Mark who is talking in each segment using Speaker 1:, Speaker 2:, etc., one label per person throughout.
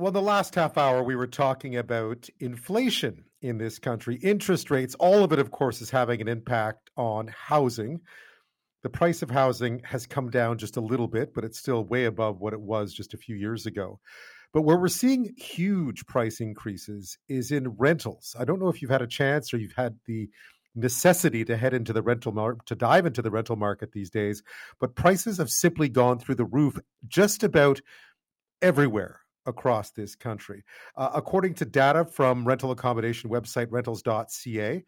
Speaker 1: Well, the last half hour, we were talking about inflation in this country, interest rates. All of it, of course, is having an impact on housing. The price of housing has come down just a little bit, but it's still way above what it was just a few years ago. But where we're seeing huge price increases is in rentals. I don't know if you've had a chance or you've had the necessity to head into the rental market, to dive into the rental market these days, but prices have simply gone through the roof just about everywhere across this country. Uh, according to data from rental accommodation website rentals.ca,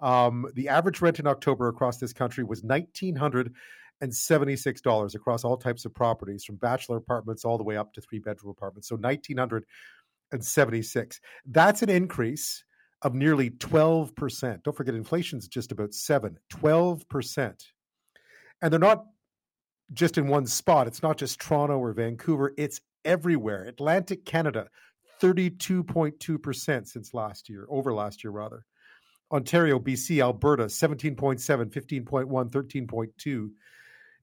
Speaker 1: um, the average rent in October across this country was $1,976 across all types of properties, from bachelor apartments all the way up to three bedroom apartments. So 1976. That's an increase of nearly 12%. Don't forget, inflation's just about 7, 12%. And they're not just in one spot. It's not just Toronto or Vancouver, it's everywhere. Atlantic Canada, 32.2% since last year, over last year, rather. Ontario, BC, Alberta, 17.7, 15.1, 13.2.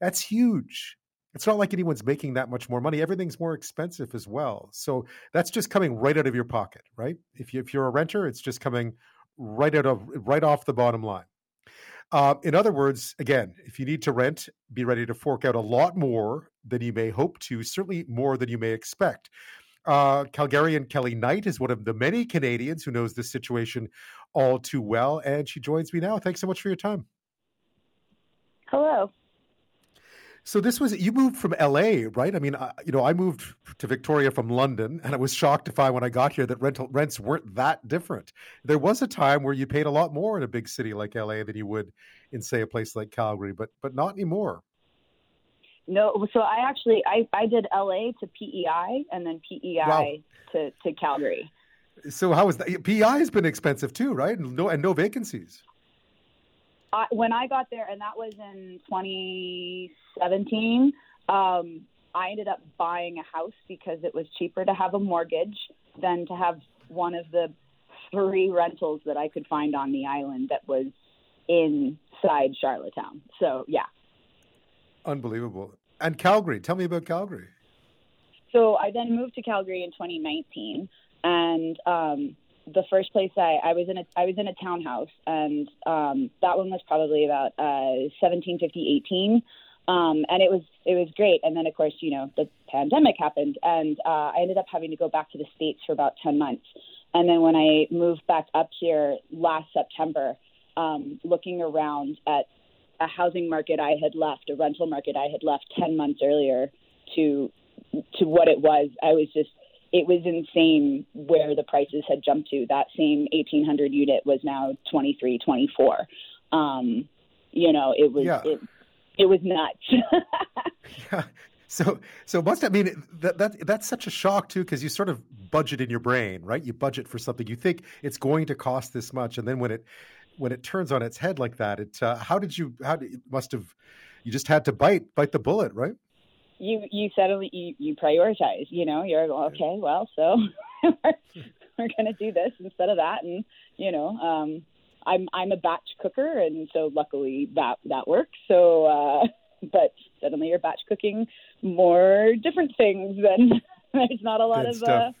Speaker 1: That's huge. It's not like anyone's making that much more money. Everything's more expensive as well. So that's just coming right out of your pocket, right? If you if you're a renter, it's just coming right out of right off the bottom line. Uh, in other words, again, if you need to rent, be ready to fork out a lot more than you may hope to, certainly more than you may expect. Uh, Calgarian Kellie Knight is one of the many Canadians who knows this situation all too well, and she joins me now. Thanks so much for your time.
Speaker 2: Hello.
Speaker 1: So this was you moved from LA, right? I mean, you know, I moved to Victoria from London, and I was shocked to find when I got here that rental rents weren't that different. There was a time where you paid a lot more in a big city like LA than you would in, say, a place like Calgary, but but not anymore.
Speaker 2: No, so I actually I, I did LA to PEI and then PEI wow. to, to Calgary.
Speaker 1: So how was that? PEI has been expensive too, right? And no and no vacancies.
Speaker 2: I, when I got there, and that was in 2017, um, I ended up buying a house because it was cheaper to have a mortgage than to have one of the three rentals that I could find on the island that was inside Charlottetown. So, yeah.
Speaker 1: Unbelievable. And Calgary, tell me about Calgary.
Speaker 2: So I then moved to Calgary in 2019, and um, the first place I, I was in a I was in a townhouse, and um, that one was probably about uh, 1750, 18. Um, and it was it was great. And then of course, you know, the pandemic happened, and uh, I ended up having to go back to the states for about 10 months. And then when I moved back up here last September, um, looking around at a housing market I had left, a rental market I had left 10 months earlier to to what it was, I was just it was insane where the prices had jumped to. That same 1800 unit was now 23, 24. Um, you know, it was yeah. it, it was nuts.
Speaker 1: yeah. So, so must I mean that that that's such a shock too because you sort of budget in your brain, right? You budget for something you think it's going to cost this much, and then when it when it turns on its head like that, it uh, how did you how did, it must have you just had to bite bite the bullet, right?
Speaker 2: you you suddenly you, you prioritize. You know, you're okay. Well, so we're, we're going to do this instead of that, and you know, um, I'm I'm a batch cooker, and so luckily that that works. So, uh, but suddenly you're batch cooking more different things, then there's not a lot Good of uh,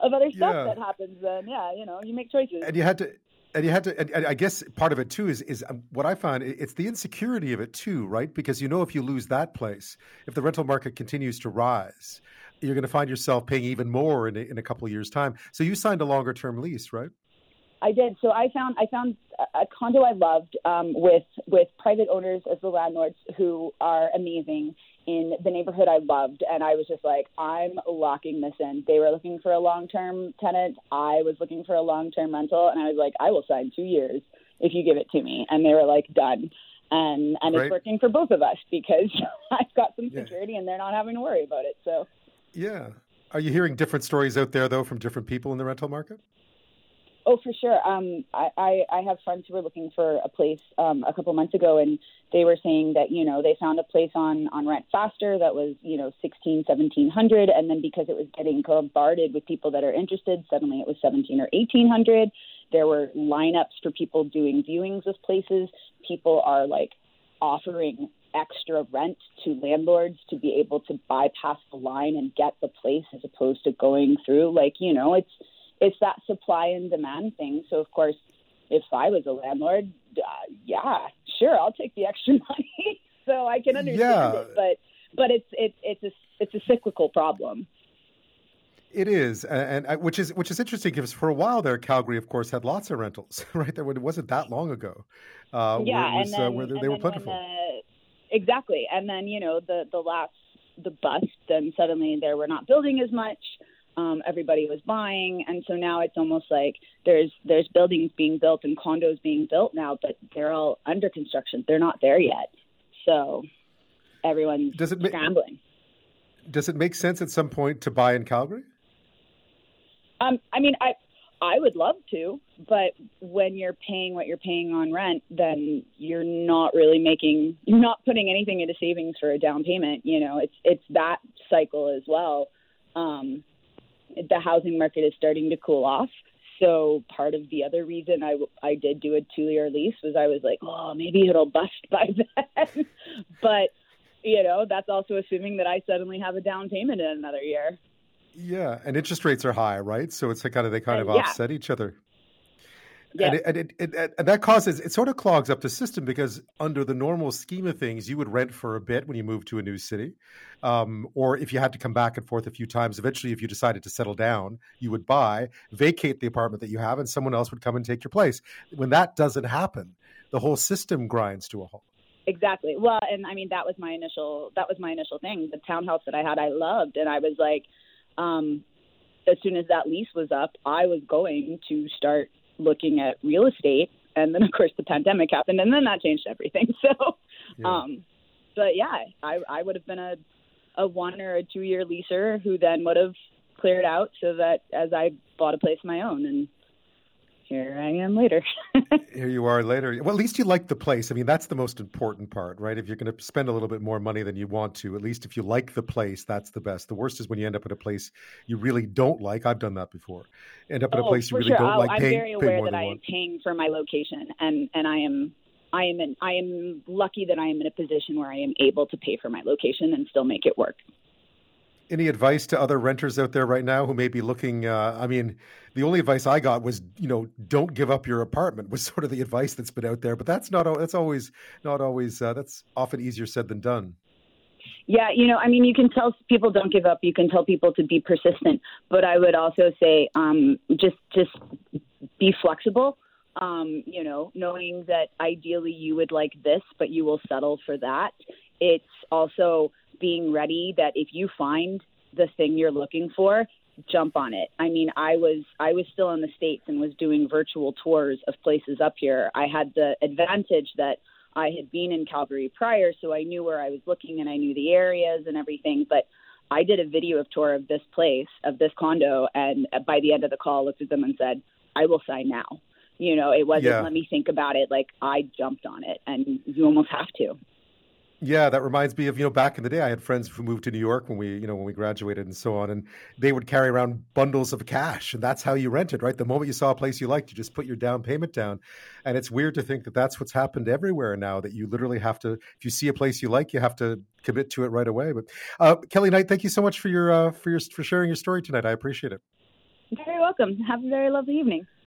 Speaker 2: of other stuff yeah. that happens. Then yeah, you know, you make choices.
Speaker 1: And you had to and you had to and, I guess part of it too is is um, what I found it's the insecurity of it too, right? Because you know if you lose that place, if the rental market continues to rise, you're going to find yourself paying even more in a, in a couple of years' time. So you signed a longer term lease, right?
Speaker 2: I did. So I found I found a condo I loved um, with with private owners as the landlords who are amazing in the neighborhood I loved, and I was just like, I'm locking this in. They were looking for a long term tenant. I was looking for a long term rental, and I was like, I will sign two years if you give it to me. And they were like, done. And and right. it's working for both of us because I've got some security, yeah. and they're not having to worry about it. So,
Speaker 1: yeah. Are you hearing different stories out there though from different people in the rental market?
Speaker 2: Oh, for sure. Um, I, I, I have friends who were looking for a place um, a couple months ago, and they were saying that you know they found a place on on Rent Faster that was you know sixteen, seventeen hundred, and then because it was getting bombarded with people that are interested, suddenly it was seventeen or eighteen hundred. There were lineups for people doing viewings of places. People are like offering extra rent to landlords to be able to bypass the line and get the place as opposed to going through like you know it's it's that supply and demand thing so of course if i was a landlord uh, yeah sure i'll take the extra money so i can understand yeah. it but but it's it's it's a it's a cyclical problem
Speaker 1: it is, and, and, which is which is interesting because for a while there, Calgary, of course, had lots of rentals. Right there, it wasn't that long ago.
Speaker 2: Uh, yeah, where was, and then, uh, where they, they were plentiful. Exactly, and then you know the the last the bust, then suddenly there were not building as much. Um, everybody was buying, and so now it's almost like there's there's buildings being built and condos being built now, but they're all under construction. They're not there yet, so everyone's does it scrambling.
Speaker 1: Ma- does it make sense at some point to buy in Calgary?
Speaker 2: Um, I mean, I I would love to, but when you're paying what you're paying on rent, then you're not really making you're not putting anything into savings for a down payment. You know, it's it's that cycle as well. Um, the housing market is starting to cool off. So part of the other reason I, I did do a two year lease was I was like, oh, maybe it'll bust by then. but, you know, that's also assuming that I suddenly have a down payment in another year.
Speaker 1: Yeah, and interest rates are high, right? So it's like kind of they kind of uh, yeah. offset each other. Yeah. And, it, and, it, it, and that causes it sort of clogs up the system because under the normal scheme of things, you would rent for a bit when you move to a new city, um, or if you had to come back and forth a few times. Eventually, if you decided to settle down, you would buy, vacate the apartment that you have, and someone else would come and take your place. When that doesn't happen, the whole system grinds to a halt.
Speaker 2: Exactly. Well, and I mean that was my initial that was my initial thing. The townhouse that I had, I loved, and I was like um, as soon as that lease was up, I was going to start looking at real estate. And then, of course, the pandemic happened, and then that changed everything. So, yeah. um, but yeah, I, I would have been a, a one or a two year leaser who then would have cleared out so that as I bought a place of my own and here I am later.
Speaker 1: here you are later. Well, at least you like the place. I mean, that's the most important part, right? If you're going to spend a little bit more money than you want to, at least if you like the place, that's the best. The worst is when you end up at a place you really don't like. I've done that before. End up at oh, a place you really
Speaker 2: sure.
Speaker 1: don't
Speaker 2: oh,
Speaker 1: like.
Speaker 2: I'm
Speaker 1: paying,
Speaker 2: very aware that I am paying for my location, and and I am I am in, I am lucky that I am in a position where I am able to pay for my location and still make it work
Speaker 1: any advice to other renters out there right now who may be looking? Uh, I mean, the only advice I got was, you know, don't give up your apartment was sort of the advice that's been out there. But that's not that's always not always uh, that's often easier said than done.
Speaker 2: Yeah, you know, I mean, you can tell people don't give up. You can tell people to be persistent, but I would also say um, just just be flexible. Um, you know, knowing that ideally you would like this, but you will settle for that. It's also being ready that if you find the thing you're looking for, jump on it. I mean, I was I was still in the states and was doing virtual tours of places up here. I had the advantage that I had been in Calgary prior, so I knew where I was looking and I knew the areas and everything, but I did a video of tour of this place, of this condo, and by the end of the call, looked at them and said, "I will sign now." You know, it wasn't yeah. let me think about it. Like I jumped on it, and you almost have to.
Speaker 1: Yeah, that reminds me of you know back in the day I had friends who moved to New York when we you know when we graduated and so on, and they would carry around bundles of cash, and that's how you rented, right? The moment you saw a place you liked, you just put your down payment down, and it's weird to think that that's what's happened everywhere now. That you literally have to, if you see a place you like, you have to commit to it right away. But uh, Kellie Knight, thank you so much for your uh, for your for sharing your story tonight. I appreciate it.
Speaker 2: You're very welcome. Have a very lovely evening.